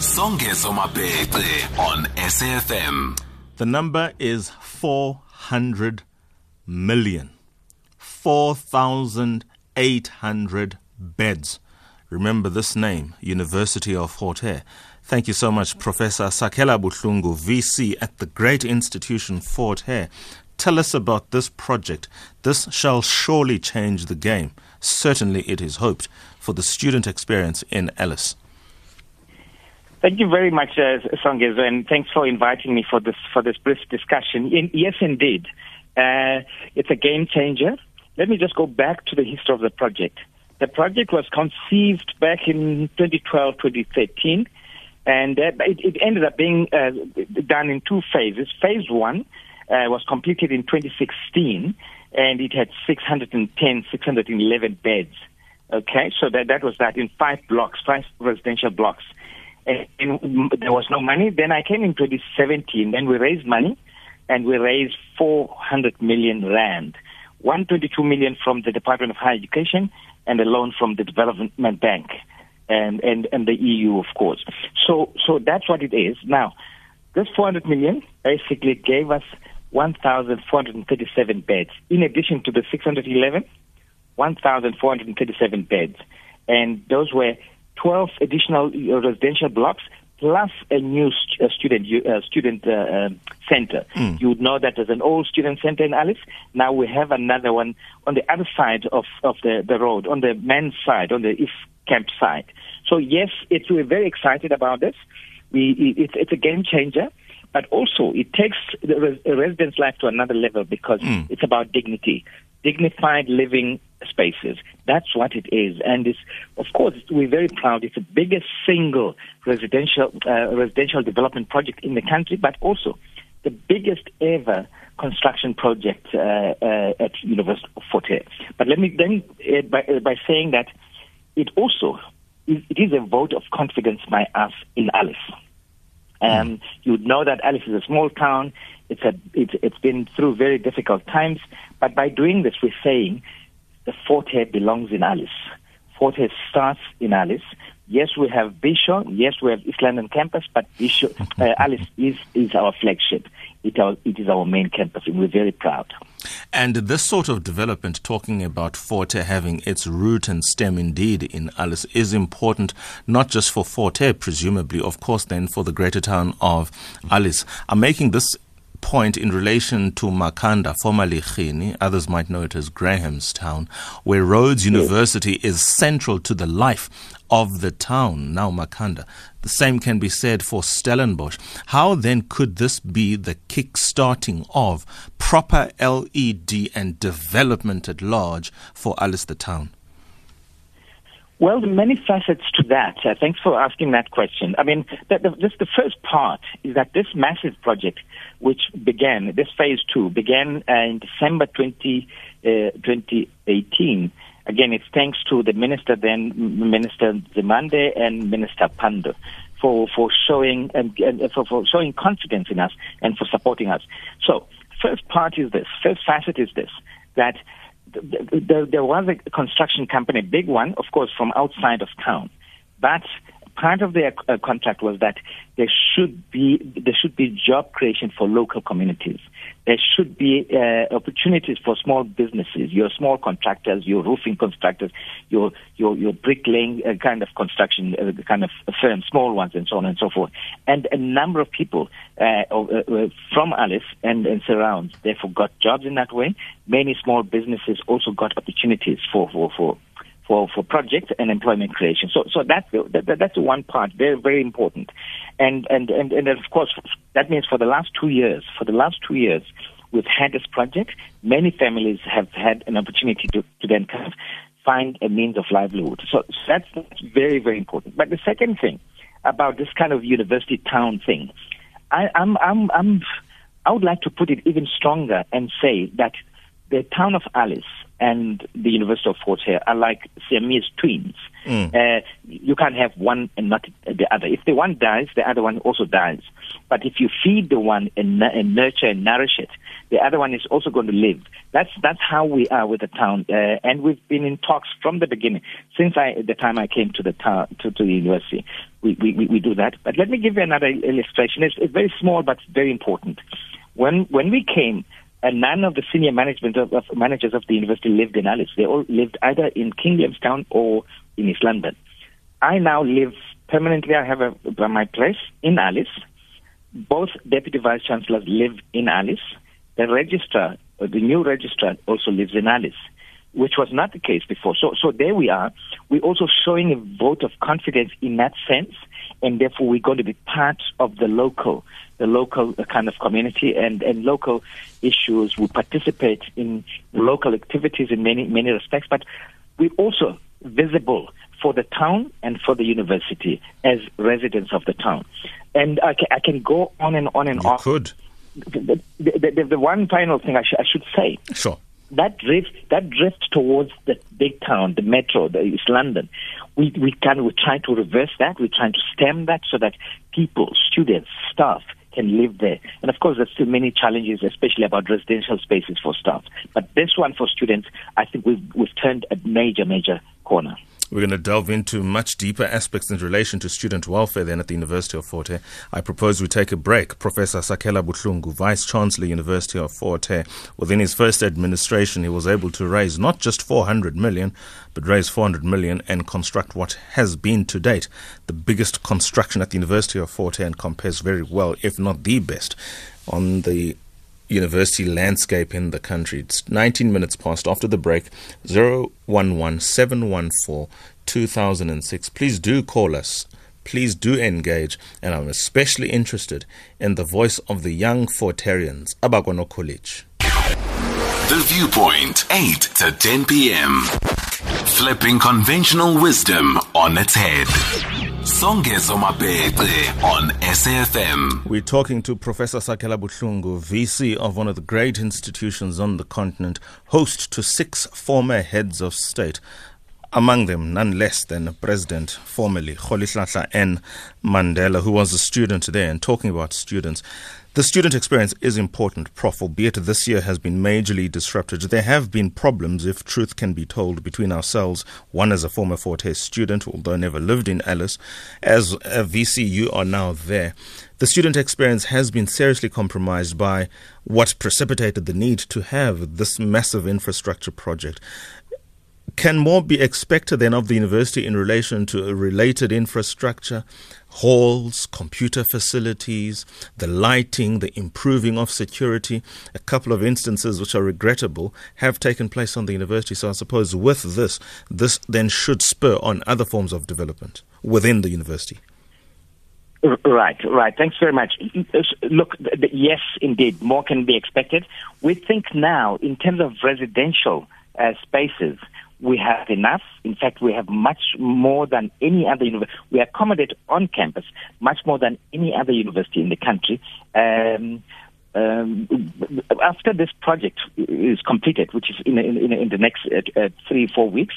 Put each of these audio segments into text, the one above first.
Songezo Mapete on SAFM. The number is 400 million. 4,800 beds. Remember this name, University of Fort Hare. Thank you so much, Professor Sakhela Buhlungu, VC at the great institution Fort Hare. Tell us about this project. This shall surely change the game. Certainly, it is hoped for the student experience in Alice. Thank you very much, uh, Songezo, and thanks for inviting me for this for this brief discussion. In, yes, indeed, uh, it's a game changer. Let me just go back to the history of the project. The project was conceived back in 2012, 2013, and uh, it, it, ended up being uh, done in two phases. Phase one uh, was completed in 2016, and it had 610, 611 beds. Okay, so that that was that in five blocks, five residential blocks and there was no money. Then I came in 2017. Then we raised money, and we raised 400 million rand, 122 million from the Department of Higher Education, and a loan from the Development Bank, and and and the EU, of course. So so that's what it is. Now, this 400 million basically gave us 1,437 beds, in addition to the 611, 1,437 beds, and those were 12 additional uh, residential blocks plus a new st- uh, student uh, student uh, um, center. Mm. You would know that there's an old student center in Alice. Now we have another one on the other side of, of the, the road, on the men's side, on the East Camp side. So yes, it's, we're very excited about this. We, it's, it's a game changer but also it takes the res- resident's life to another level because mm. it's about dignity, dignified living spaces. That's what it is, and it's, of course we're very proud. It's the biggest single residential uh, residential development project in the country, but also the biggest ever construction project uh, uh, at University of Fort Hare. But let me then uh, by, uh, by saying that it also it is a vote of confidence by us in Alice. Um. You know that Alice is a small town. It's, a, it's, it's been through very difficult times. But by doing this, we're saying the Fort Hare belongs in Alice. Fort Hare starts in Alice. Yes, we have Bisho. Yes, we have East London campus, but Bisho, uh, Alice is, is our flagship. It, our, it is our main campus, and we're very proud. And this sort of development, talking about Fort Hare having its root and stem indeed in Alice, is important not just for Fort Hare, presumably, of course, then for the greater town of Alice. I'm making this point in relation to Makhanda, formerly Rhini, others might know it as Grahamstown, where Rhodes University is central to the life of the town, now Makhanda. The same can be said for Stellenbosch. How then could this be the kick-starting of proper LED and development at large for Alice the town? Well, many facets to that. Uh, thanks for asking that question. I mean, the, the, just the first part is that this massive project, which began, this phase two, began uh, in December 20, uh, 2018. Again, it's thanks to the minister then, Minister Nzimande and Minister Pandor for, for showing and, and for, for showing confidence in us and for supporting us. So, first part is this. First facet is this that there, there was a construction company, a big one, of course, from outside of town. But part of their uh, contract was that there should be there should be job creation for local communities. There should be uh, opportunities for small businesses, your small contractors, your roofing contractors, your your your bricklaying uh, kind of construction uh, kind of firms, small ones, and so on and so forth. And a number of people uh, uh, from Alice and, and surrounds therefore got jobs in that way. Many small businesses also got opportunities for for for for, for project and employment creation. So, so that's, that, that's one part, very, very important. And, and, and, and of course, that means for the last two years, for the last two years, we've had this project. Many families have had an opportunity to, to then kind of find a means of livelihood. So, so that's, that's very, very important. But the second thing about this kind of university town thing, I, I'm, I'm, I'm, I would like to put it even stronger and say that the town of Alice and the University of Fort Hare are like Siamese twins. Mm. Uh, you can't have one and not the other. If the one dies, the other one also dies. But if you feed the one and, and nurture and nourish it, the other one is also going to live. That's that's how we are with the town, uh, and we've been in talks from the beginning since I the time I came to the town to, to the university. We, we we do that. But let me give you another illustration. It's, it's very small but very important. When when we came, and none of the senior management of, of, managers of the university lived in Alice. They all lived either in King Williamstown or in East London. I now live permanently. I have a, my place in Alice. Both deputy vice chancellors live in Alice. The registrar, the new registrar, also lives in Alice, which was not the case before. So, so there we are. We're also showing a vote of confidence in that sense and therefore we're going to be part of the local, the local kind of community and, and local issues. We participate in local activities in many, many respects, but we're also visible for the town and for the university as residents of the town. And I can, I can go on and on and you on. could. The, the, the, the, one final thing I, sh- I should say. Sure that drift that drift towards the big town, the metro, the East London, we we can we try to reverse that. We're trying to stem that so that people, students, staff can live there. And of course, there's still many challenges, especially about residential spaces for staff. But this one for students, I think we've we've turned a major major corner. We're going to delve into much deeper aspects in relation to student welfare then at the University of Fort Hare. I propose we take a break. Professor Sakhela Buhlungu, Vice Chancellor, University of Fort Hare, within his first administration, he was able to raise not just 400 million, but raise 400 million and construct what has been to date the biggest construction at the University of Fort Hare and compares very well, if not the best, on the university landscape in the country. It's 19 minutes past after the break. 011 714 2006. Please do call us. Please do engage. And I'm especially interested in the voice of the young Fortarians, Abakwano College. The Viewpoint, 8 to 10 p.m. Flipping conventional wisdom on its head. On SAFM. We're talking to Professor Sakhela Buhlungu, VC of one of the great institutions on the continent, host to six former heads of state among them none less than President formerly Rolihlahla N. Mandela, who was a student there and talking about students. The student experience is important, Prof, albeit this year has been majorly disrupted. There have been problems, if truth can be told, between ourselves. One as a former Fort Hare student, although never lived in Alice. As a VC, you are now there. The student experience has been seriously compromised by what precipitated the need to have this massive infrastructure project. Can more be expected then of the university in relation to a related infrastructure, halls, computer facilities, the lighting, the improving of security? A couple of instances which are regrettable have taken place on the university. So I suppose with this, this then should spur on other forms of development within the university. Right, right. Thanks very much. Look, yes, indeed, more can be expected. We think now, in terms of residential uh, spaces, we have enough. In fact, we have much more than any other university. We accommodate on campus much more than any other university in the country. Um, um, after this project is completed, which is in, in, in the next uh, uh, three, four weeks,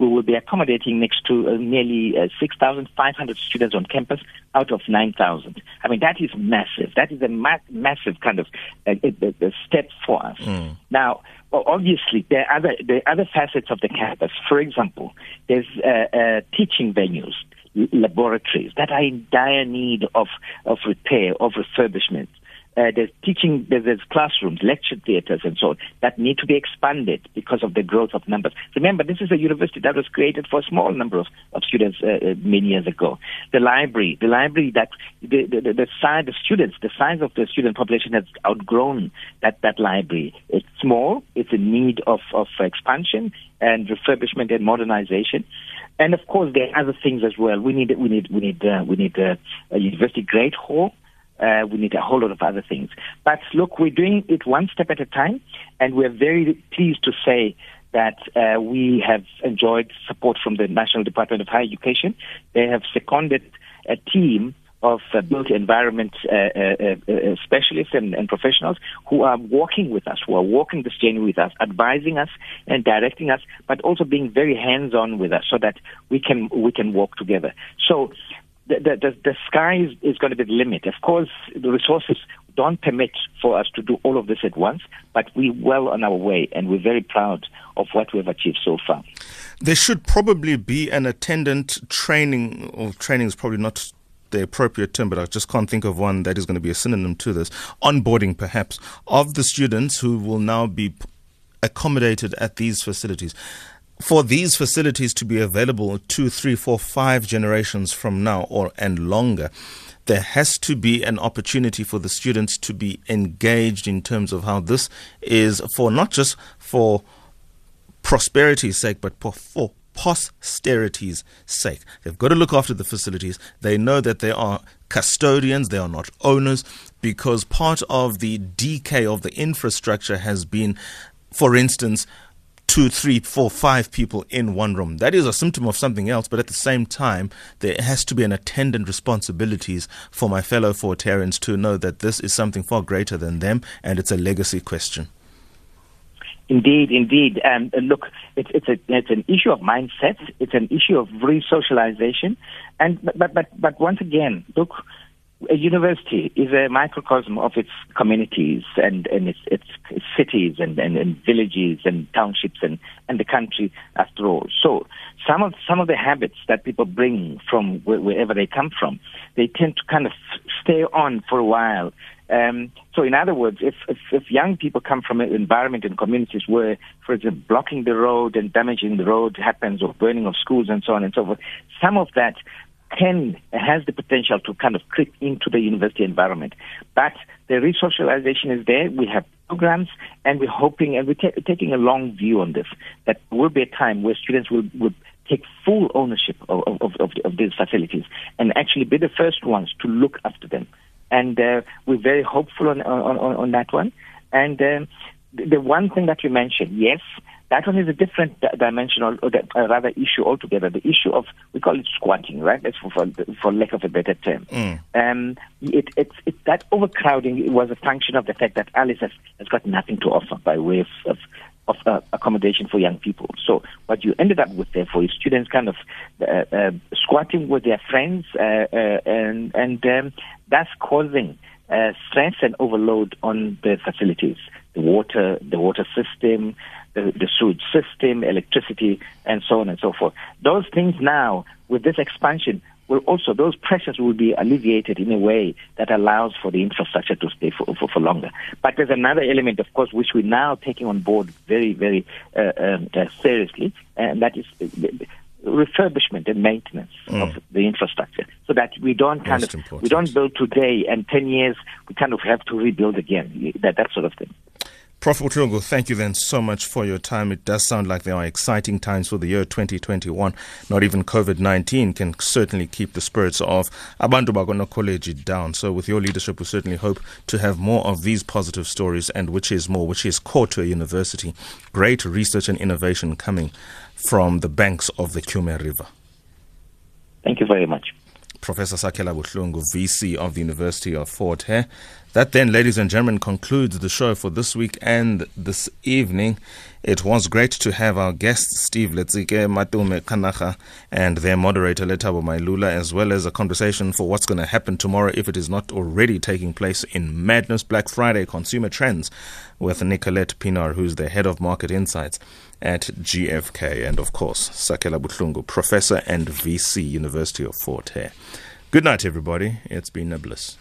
we will be accommodating next to uh, nearly uh, 6,500 students on campus out of 9,000. I mean, that is massive. That is a ma- massive kind of uh, step for us. Mm. Now, obviously, there are, other, there are other facets of the campus. For example, there's uh, uh, teaching venues, laboratories that are in dire need of, of repair, of refurbishment uh, there's teaching, there's, classrooms, lecture theaters, and so on that need to be expanded because of the growth of numbers. Remember, this is a university that was created for a small number of, of students uh, uh many years ago. The library, the library that the, the, the, size, the students, the size of the student population has outgrown that, that library. It's small, it's in need of, of expansion and refurbishment and modernization. And of course, there are other things as well. We need, we need, we need, uh, we need uh, a university grade hall uh, we need a whole lot of other things. But look, we're doing it one step at a time, and we're very pleased to say that uh, we have enjoyed support from the National Department of Higher Education. They have seconded a team of uh, built environment uh, uh, uh, specialists and, and, professionals who are walking with us, who are walking this journey with us, advising us and directing us, but also being very hands-on with us so that we can we can walk together. So the, the, the sky is, is, going to be the limit. Of course, the resources don't permit for us to do all of this at once, but we're well on our way, and we're very proud of what we've achieved so far. There should probably be an attendant training, or training is probably not the appropriate term, but I just can't think of one that is going to be a synonym to this. Onboarding, perhaps, of the students who will now be accommodated at these facilities for these facilities to be available two, three, four, five generations from now or and longer, there has to be an opportunity for the students to be engaged in terms of how this is for not just for prosperity's sake, but for posterity's sake. They've got to look after the facilities. They know that they are custodians, they are not owners, because part of the decay of the infrastructure has been, for instance, two, three, four, five people in one room. That is a symptom of something else, but at the same time, there has to be an attendant responsibilities for my fellow Fortarians to know that this is something far greater than them and it's a legacy question. Indeed, indeed. Um, look, it's, it's, a, it's an issue of mindset. It's an issue of re-socialization. And, but, but, but once again, look, a university is a microcosm of its communities and, and its, its, cities and, and, and, villages and townships and, and the country after all. So some of some of the habits that people bring from wherever they come from, they tend to kind of stay on for a while. Um, so in other words, if, if, if young people come from an environment and communities where, for example, blocking the road and damaging the road happens or burning of schools and so on and so forth, some of that can has the potential to kind of creep into the university environment. But the resocialization is there. We have programs, and we're hoping, and we're t- taking a long view on this. That will be a time where students will, will take full ownership of, of, of, of these facilities and actually be the first ones to look after them. And uh, we're very hopeful on, on, on, on that one. And uh, the one thing that you mentioned, yes, that one is a different dimension or, or uh, rather issue altogether. The issue of we call it squatting, right? That's for for, for lack of a better term. Mm. Um, it, it, it, that overcrowding was a function of the fact that Alice has, has got nothing to offer by way of, of of uh, accommodation for young people. So what you ended up with, therefore, is students kind of uh, uh, squatting with their friends, uh, uh, and and um, that's causing uh, stress and overload on the facilities, the water, the water system, the, the sewage system, electricity, and so on and so forth. Those things now, with this expansion, will also those pressures will be alleviated in a way that allows for the infrastructure to stay for, for, for longer. But there's another element, of course, which we're now taking on board very, very uh, um, uh, seriously, and that is refurbishment and maintenance mm. of the infrastructure, so that we don't kind Most of important. we don't build today and ten years we kind of have to rebuild again. That that sort of thing. Prof. Buhlungu, thank you then so much for your time. It does sound like there are exciting times for the year 2021. Not even COVID 19 can certainly keep the spirits of Abantu Bagono College down. So, with your leadership, we certainly hope to have more of these positive stories and which is more, which is core to a university. Great research and innovation coming from the banks of the Tyume River. Thank you very much. Professor Sakhela Buhlungu, VC of the University of Fort Hare. That then, ladies and gentlemen, concludes the show for this week and this evening. It was great to have our guests, Steve Letzike, Matume Kanacha, and their moderator, Letabo Mailula, as well as a conversation for what's going to happen tomorrow if it is not already taking place in Madness Black Friday Consumer Trends with Nicolette Pinar, who's the head of market insights at GFK, and of course, Sakhela Buhlungu, professor and VC, University of Fort Hare. Good night, everybody. It's been a bliss.